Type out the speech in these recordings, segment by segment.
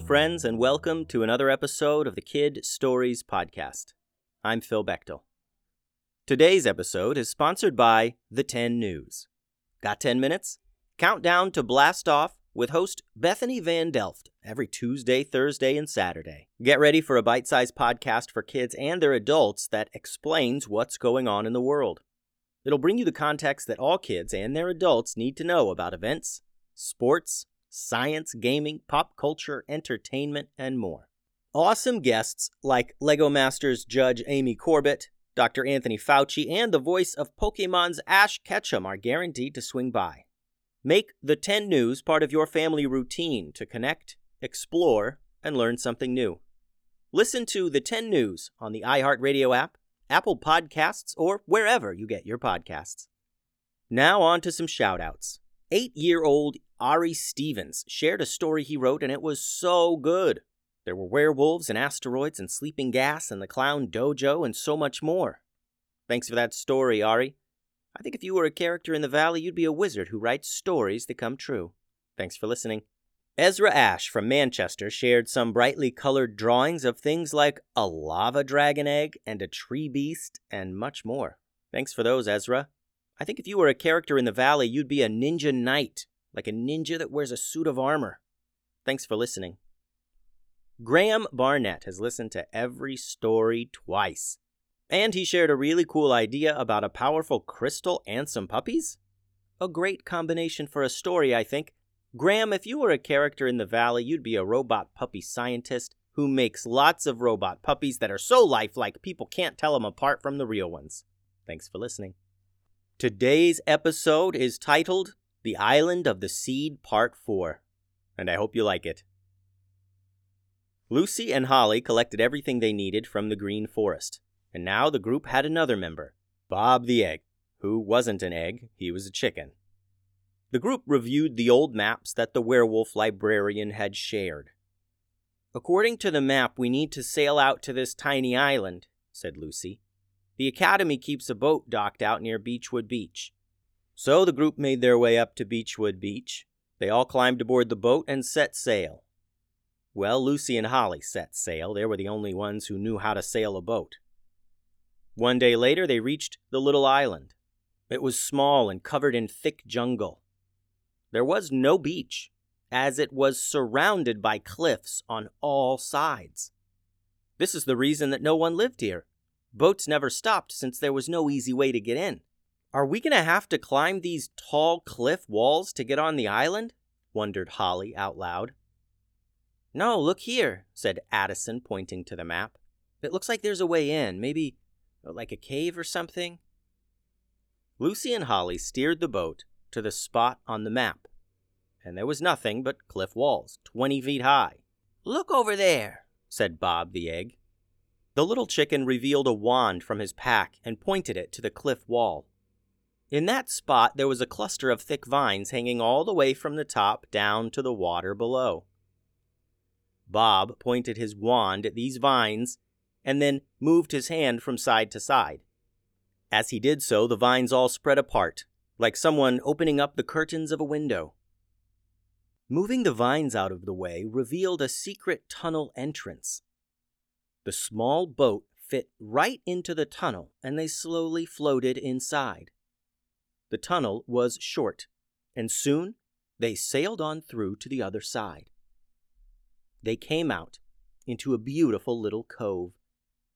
friends, and welcome to another episode of the Kid Stories Podcast. I'm Phil Bechtel. Today's episode is sponsored by The 10 News. Got 10 minutes? Countdown to blast off with host Bethany Van Delft every Tuesday, Thursday, and Saturday. Get ready for a bite sized podcast for kids and their adults that explains what's going on in the world. It'll bring you the context that all kids and their adults need to know about events, sports, science, gaming, pop culture, entertainment, and more. Awesome guests like LEGO Masters judge Amy Corbett, Dr. Anthony Fauci, and the voice of Pokemon's Ash Ketchum are guaranteed to swing by. Make the 10 News part of your family routine to connect, explore, and learn something new. Listen to the 10 News on the iHeartRadio app, Apple Podcasts, or wherever you get your podcasts. Now on to some shoutouts. Eight year old Ari Stevens shared a story he wrote, and it was so good. There were werewolves and asteroids and sleeping gas and the clown dojo and so much more. Thanks for that story, Ari. I think if you were a character in the valley, you'd be a wizard who writes stories that come true. Thanks for listening. Ezra Ash from Manchester shared some brightly colored drawings of things like a lava dragon egg and a tree beast and much more. Thanks for those, Ezra. I think if you were a character in the valley, you'd be a ninja knight, like a ninja that wears a suit of armor. Thanks for listening. Graham Barnett has listened to every story twice. And he shared a really cool idea about a powerful crystal and some puppies? A great combination for a story, I think. Graham, if you were a character in the valley, you'd be a robot puppy scientist who makes lots of robot puppies that are so lifelike people can't tell them apart from the real ones. Thanks for listening. Today's episode is titled The Island of the Seed Part 4, and I hope you like it. Lucy and Holly collected everything they needed from the Green Forest. And now the group had another member, Bob the Egg, who wasn't an egg, he was a chicken. The group reviewed the old maps that the werewolf librarian had shared. According to the map, we need to sail out to this tiny island, said Lucy. The Academy keeps a boat docked out near Beechwood Beach. So the group made their way up to Beechwood Beach. They all climbed aboard the boat and set sail. Well, Lucy and Holly set sail. They were the only ones who knew how to sail a boat. One day later, they reached the little island. It was small and covered in thick jungle. There was no beach, as it was surrounded by cliffs on all sides. This is the reason that no one lived here. Boats never stopped since there was no easy way to get in. Are we going to have to climb these tall cliff walls to get on the island? wondered Holly out loud. No, look here, said Addison, pointing to the map. It looks like there's a way in. Maybe like a cave or something? Lucy and Holly steered the boat to the spot on the map, and there was nothing but cliff walls, twenty feet high. Look over there, said Bob the egg. The little chicken revealed a wand from his pack and pointed it to the cliff wall. In that spot there was a cluster of thick vines hanging all the way from the top down to the water below. Bob pointed his wand at these vines and then moved his hand from side to side. As he did so, the vines all spread apart, like someone opening up the curtains of a window. Moving the vines out of the way revealed a secret tunnel entrance. The small boat fit right into the tunnel, and they slowly floated inside. The tunnel was short, and soon they sailed on through to the other side. They came out into a beautiful little cove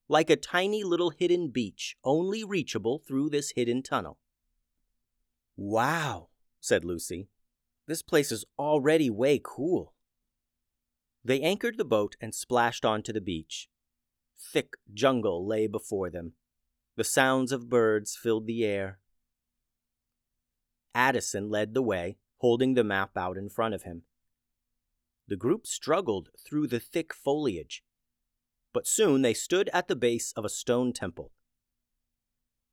like a tiny little hidden beach, only reachable through this hidden tunnel. Wow, said Lucy. This place is already way cool. They anchored the boat and splashed onto the beach. Thick jungle lay before them. The sounds of birds filled the air. Addison led the way, holding the map out in front of him. The group struggled through the thick foliage, but soon they stood at the base of a stone temple.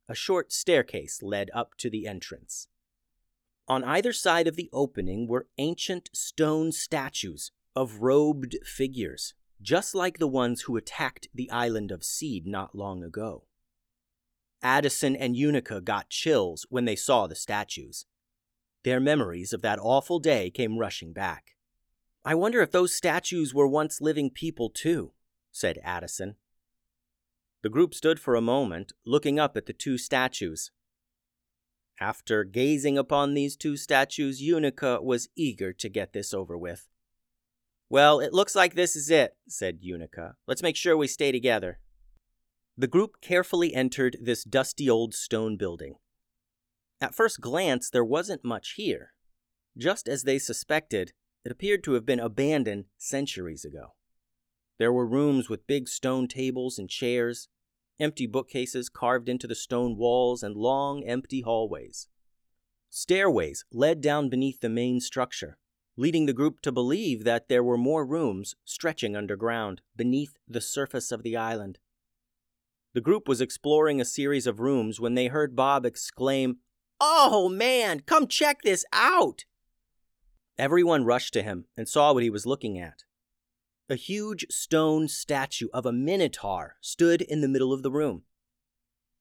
A short staircase led up to the entrance. On either side of the opening were ancient stone statues of robed figures, just like the ones who attacked the island of Seed not long ago. Addison and Unica got chills when they saw the statues. Their memories of that awful day came rushing back. I wonder if those statues were once living people too, said Addison. The group stood for a moment, looking up at the two statues. After gazing upon these two statues, Unica was eager to get this over with. Well, it looks like this is it, said Unica. Let's make sure we stay together. The group carefully entered this dusty old stone building. At first glance, there wasn't much here. Just as they suspected, it appeared to have been abandoned centuries ago. There were rooms with big stone tables and chairs, empty bookcases carved into the stone walls, and long, empty hallways. Stairways led down beneath the main structure, leading the group to believe that there were more rooms stretching underground, beneath the surface of the island. The group was exploring a series of rooms when they heard Bob exclaim, Oh man, come check this out! Everyone rushed to him and saw what he was looking at. A huge stone statue of a minotaur stood in the middle of the room.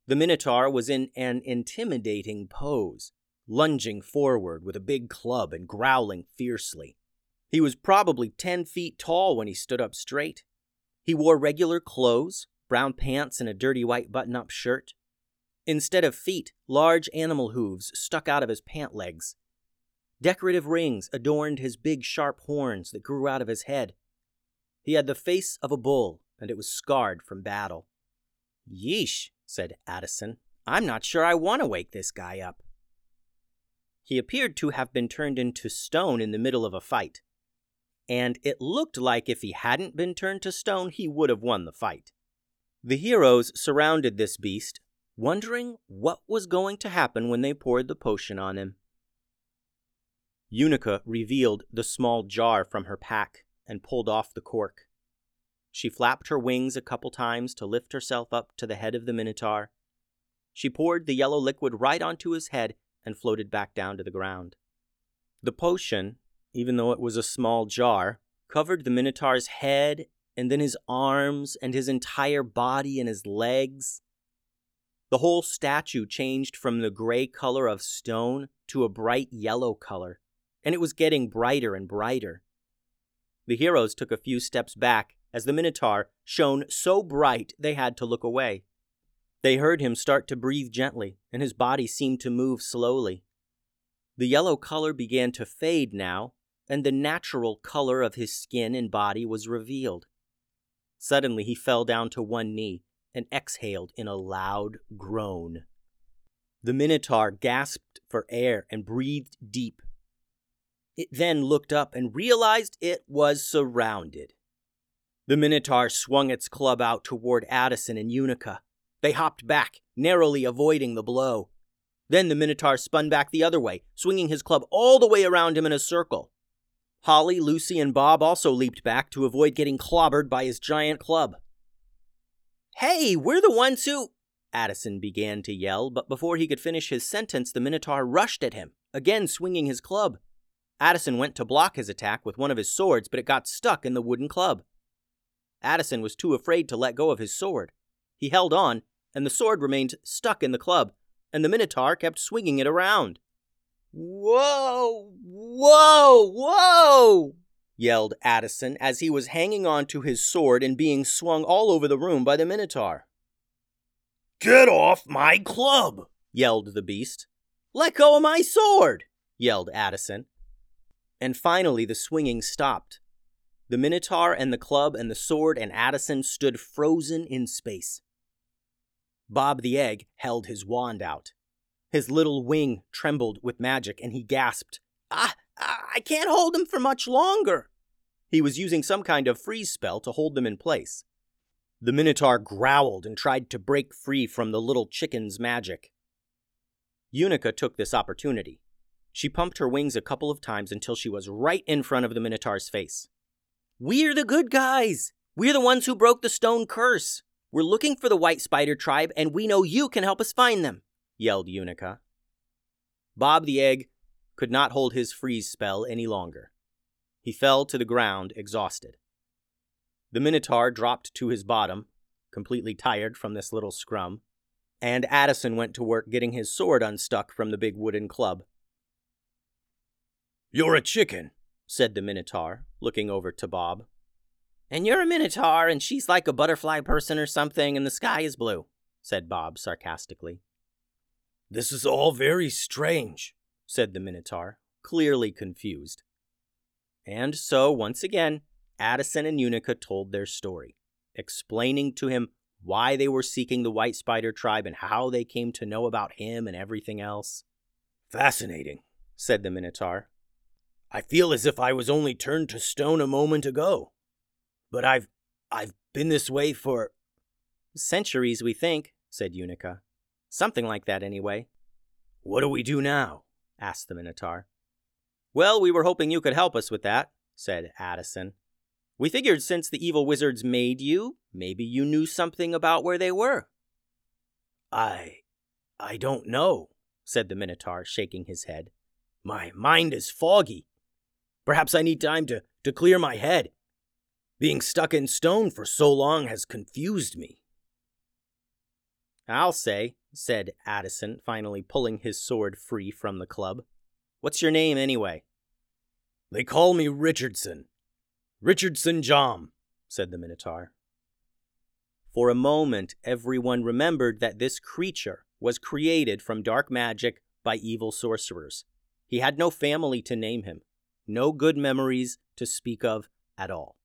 The minotaur was in an intimidating pose, lunging forward with a big club and growling fiercely. He was probably ten feet tall when he stood up straight. He wore regular clothes, brown pants, and a dirty white button up shirt. Instead of feet, large animal hooves stuck out of his pant legs. Decorative rings adorned his big sharp horns that grew out of his head. He had the face of a bull, and it was scarred from battle. Yeesh, said Addison. I'm not sure I want to wake this guy up. He appeared to have been turned into stone in the middle of a fight, and it looked like if he hadn't been turned to stone, he would have won the fight. The heroes surrounded this beast, wondering what was going to happen when they poured the potion on him. Unica revealed the small jar from her pack and pulled off the cork. She flapped her wings a couple times to lift herself up to the head of the Minotaur. She poured the yellow liquid right onto his head and floated back down to the ground. The potion, even though it was a small jar, covered the Minotaur's head and then his arms and his entire body and his legs. The whole statue changed from the gray color of stone to a bright yellow color, and it was getting brighter and brighter. The heroes took a few steps back as the Minotaur shone so bright they had to look away. They heard him start to breathe gently, and his body seemed to move slowly. The yellow color began to fade now, and the natural color of his skin and body was revealed. Suddenly he fell down to one knee and exhaled in a loud groan. The Minotaur gasped for air and breathed deep. It then looked up and realized it was surrounded. The Minotaur swung its club out toward Addison and Unica. They hopped back, narrowly avoiding the blow. Then the Minotaur spun back the other way, swinging his club all the way around him in a circle. Holly, Lucy, and Bob also leaped back to avoid getting clobbered by his giant club. Hey, we're the ones who. Addison began to yell, but before he could finish his sentence, the Minotaur rushed at him, again swinging his club. Addison went to block his attack with one of his swords, but it got stuck in the wooden club. Addison was too afraid to let go of his sword. He held on, and the sword remained stuck in the club, and the Minotaur kept swinging it around. Whoa! Whoa! Whoa! Yelled Addison as he was hanging on to his sword and being swung all over the room by the Minotaur. Get off my club! yelled the beast. Let go of my sword! yelled Addison. And finally, the swinging stopped. The Minotaur and the club and the sword and Addison stood frozen in space. Bob the Egg held his wand out. His little wing trembled with magic, and he gasped, Ah, I can't hold him for much longer. He was using some kind of freeze spell to hold them in place. The Minotaur growled and tried to break free from the little chicken's magic. Unica took this opportunity. She pumped her wings a couple of times until she was right in front of the Minotaur's face. We're the good guys! We're the ones who broke the stone curse! We're looking for the White Spider tribe, and we know you can help us find them! yelled Unica. Bob the Egg could not hold his freeze spell any longer. He fell to the ground, exhausted. The Minotaur dropped to his bottom, completely tired from this little scrum, and Addison went to work getting his sword unstuck from the big wooden club. You're a chicken, said the Minotaur, looking over to Bob. And you're a Minotaur, and she's like a butterfly person or something, and the sky is blue, said Bob sarcastically. This is all very strange, said the Minotaur, clearly confused. And so, once again, Addison and Unica told their story, explaining to him why they were seeking the White Spider tribe and how they came to know about him and everything else. Fascinating, said the Minotaur. I feel as if I was only turned to stone a moment ago. But I've I've been this way for centuries, we think, said Unica. Something like that anyway. What do we do now? asked the Minotaur. Well, we were hoping you could help us with that, said Addison. We figured since the evil wizards made you, maybe you knew something about where they were. I. I don't know, said the Minotaur, shaking his head. My mind is foggy. Perhaps I need time to, to clear my head. Being stuck in stone for so long has confused me. I'll say, said Addison, finally pulling his sword free from the club. What's your name, anyway? They call me Richardson. Richardson Jom, said the Minotaur. For a moment, everyone remembered that this creature was created from dark magic by evil sorcerers. He had no family to name him, no good memories to speak of at all.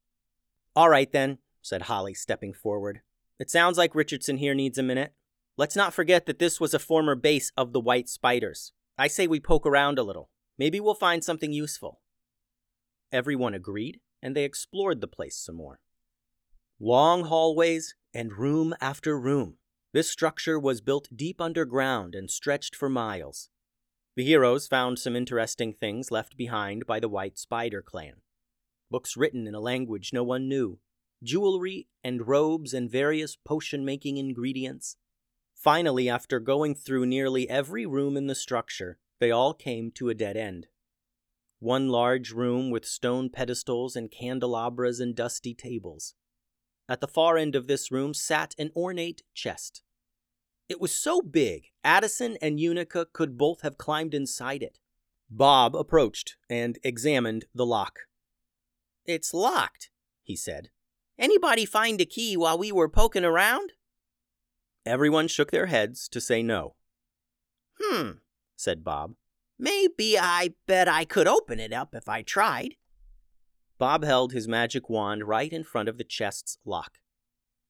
All right, then, said Holly, stepping forward. It sounds like Richardson here needs a minute. Let's not forget that this was a former base of the White Spiders. I say we poke around a little. Maybe we'll find something useful. Everyone agreed, and they explored the place some more. Long hallways and room after room. This structure was built deep underground and stretched for miles. The heroes found some interesting things left behind by the White Spider clan. Books written in a language no one knew, jewelry and robes and various potion making ingredients, Finally, after going through nearly every room in the structure, they all came to a dead end. One large room with stone pedestals and candelabras and dusty tables. At the far end of this room sat an ornate chest. It was so big, Addison and Unica could both have climbed inside it. Bob approached and examined the lock. It's locked, he said. Anybody find a key while we were poking around? Everyone shook their heads to say no. Hmm, said Bob. Maybe I bet I could open it up if I tried. Bob held his magic wand right in front of the chest's lock.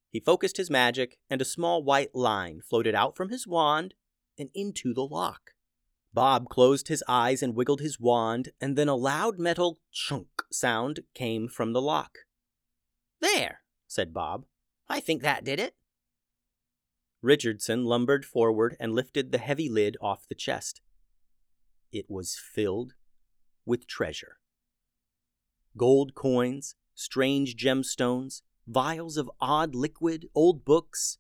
He focused his magic, and a small white line floated out from his wand and into the lock. Bob closed his eyes and wiggled his wand, and then a loud metal chunk sound came from the lock. There, said Bob. I think that did it. Richardson lumbered forward and lifted the heavy lid off the chest. It was filled with treasure gold coins, strange gemstones, vials of odd liquid, old books.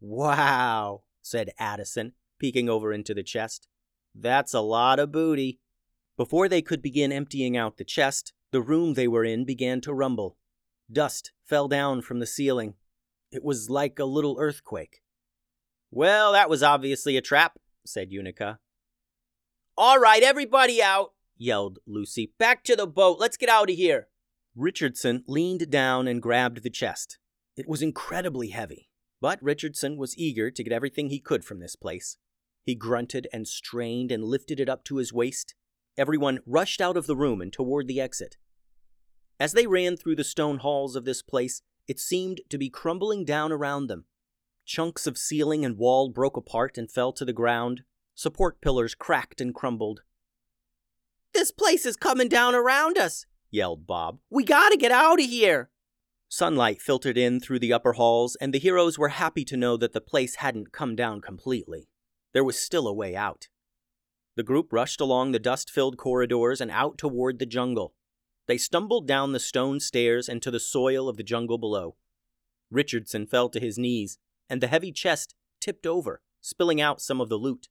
Wow, said Addison, peeking over into the chest. That's a lot of booty. Before they could begin emptying out the chest, the room they were in began to rumble. Dust fell down from the ceiling. It was like a little earthquake. Well, that was obviously a trap, said Unica. All right, everybody out, yelled Lucy. Back to the boat. Let's get out of here. Richardson leaned down and grabbed the chest. It was incredibly heavy, but Richardson was eager to get everything he could from this place. He grunted and strained and lifted it up to his waist. Everyone rushed out of the room and toward the exit. As they ran through the stone halls of this place, it seemed to be crumbling down around them. Chunks of ceiling and wall broke apart and fell to the ground. Support pillars cracked and crumbled. This place is coming down around us, yelled Bob. We gotta get out of here. Sunlight filtered in through the upper halls, and the heroes were happy to know that the place hadn't come down completely. There was still a way out. The group rushed along the dust filled corridors and out toward the jungle. They stumbled down the stone stairs and to the soil of the jungle below. Richardson fell to his knees, and the heavy chest tipped over, spilling out some of the loot.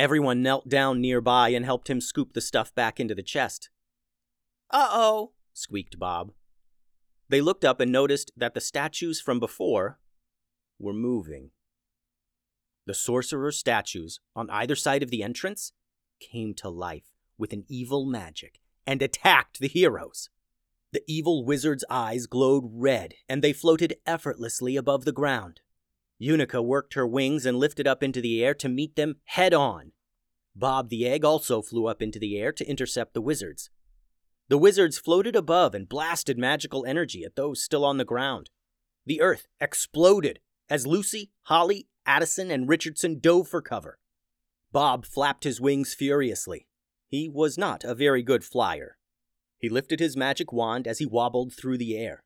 Everyone knelt down nearby and helped him scoop the stuff back into the chest. Uh oh, squeaked Bob. They looked up and noticed that the statues from before were moving. The sorcerer statues on either side of the entrance came to life with an evil magic and attacked the heroes. The evil wizard's eyes glowed red, and they floated effortlessly above the ground. Unica worked her wings and lifted up into the air to meet them head on. Bob the Egg also flew up into the air to intercept the wizards. The wizards floated above and blasted magical energy at those still on the ground. The earth exploded as Lucy, Holly, Addison, and Richardson dove for cover. Bob flapped his wings furiously. He was not a very good flyer. He lifted his magic wand as he wobbled through the air.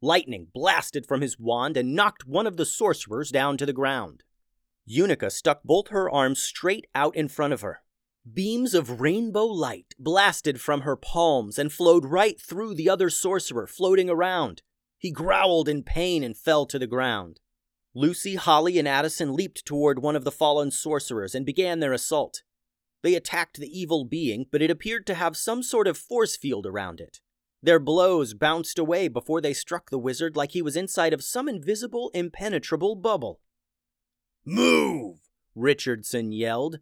Lightning blasted from his wand and knocked one of the sorcerers down to the ground. Unica stuck both her arms straight out in front of her. Beams of rainbow light blasted from her palms and flowed right through the other sorcerer floating around. He growled in pain and fell to the ground. Lucy, Holly, and Addison leaped toward one of the fallen sorcerers and began their assault. They attacked the evil being, but it appeared to have some sort of force field around it. Their blows bounced away before they struck the wizard like he was inside of some invisible, impenetrable bubble. Move! Richardson yelled.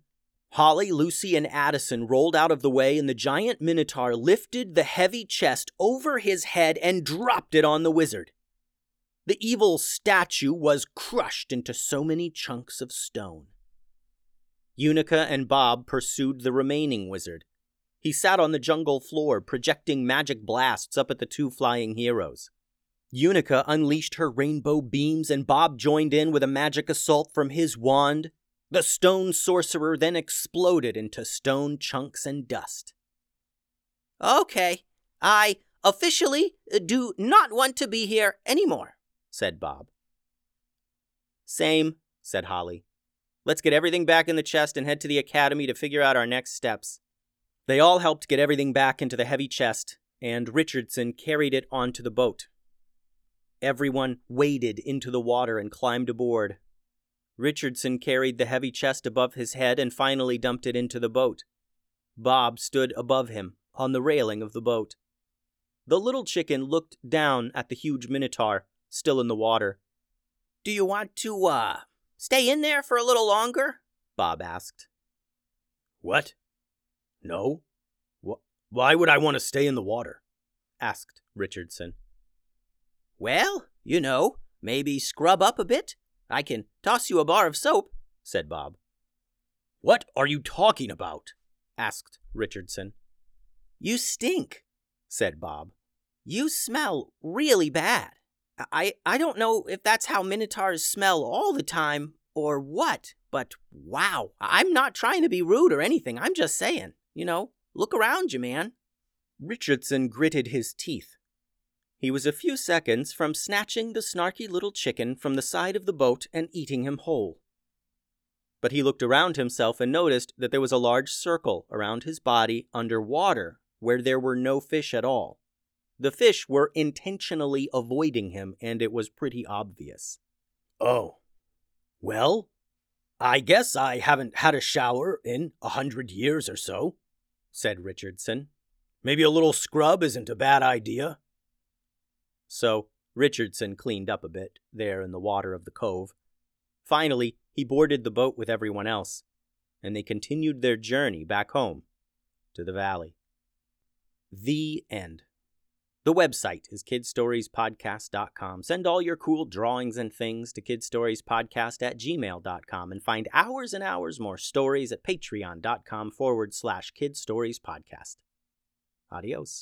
Holly, Lucy, and Addison rolled out of the way, and the giant minotaur lifted the heavy chest over his head and dropped it on the wizard. The evil statue was crushed into so many chunks of stone. Unica and Bob pursued the remaining wizard. He sat on the jungle floor, projecting magic blasts up at the two flying heroes. Unica unleashed her rainbow beams, and Bob joined in with a magic assault from his wand. The stone sorcerer then exploded into stone chunks and dust. Okay, I officially uh, do not want to be here anymore, said Bob. Same, said Holly. Let's get everything back in the chest and head to the academy to figure out our next steps. They all helped get everything back into the heavy chest, and Richardson carried it onto the boat. Everyone waded into the water and climbed aboard. Richardson carried the heavy chest above his head and finally dumped it into the boat. Bob stood above him on the railing of the boat. The little chicken looked down at the huge minotaur, still in the water. Do you want to, uh, Stay in there for a little longer? Bob asked. What? No? Wh- why would I want to stay in the water? asked Richardson. Well, you know, maybe scrub up a bit. I can toss you a bar of soap, said Bob. What are you talking about? asked Richardson. You stink, said Bob. You smell really bad. I, I don't know if that's how minotaurs smell all the time or what, but wow, I'm not trying to be rude or anything. I'm just saying, you know, look around you, man. Richardson gritted his teeth. He was a few seconds from snatching the snarky little chicken from the side of the boat and eating him whole. But he looked around himself and noticed that there was a large circle around his body under water where there were no fish at all. The fish were intentionally avoiding him, and it was pretty obvious. Oh. Well, I guess I haven't had a shower in a hundred years or so, said Richardson. Maybe a little scrub isn't a bad idea. So Richardson cleaned up a bit there in the water of the cove. Finally, he boarded the boat with everyone else, and they continued their journey back home to the valley. The end. The website is kidstoriespodcast.com. Send all your cool drawings and things to kidstoriespodcast at gmail.com and find hours and hours more stories at patreon.com forward slash kidstoriespodcast. Adios.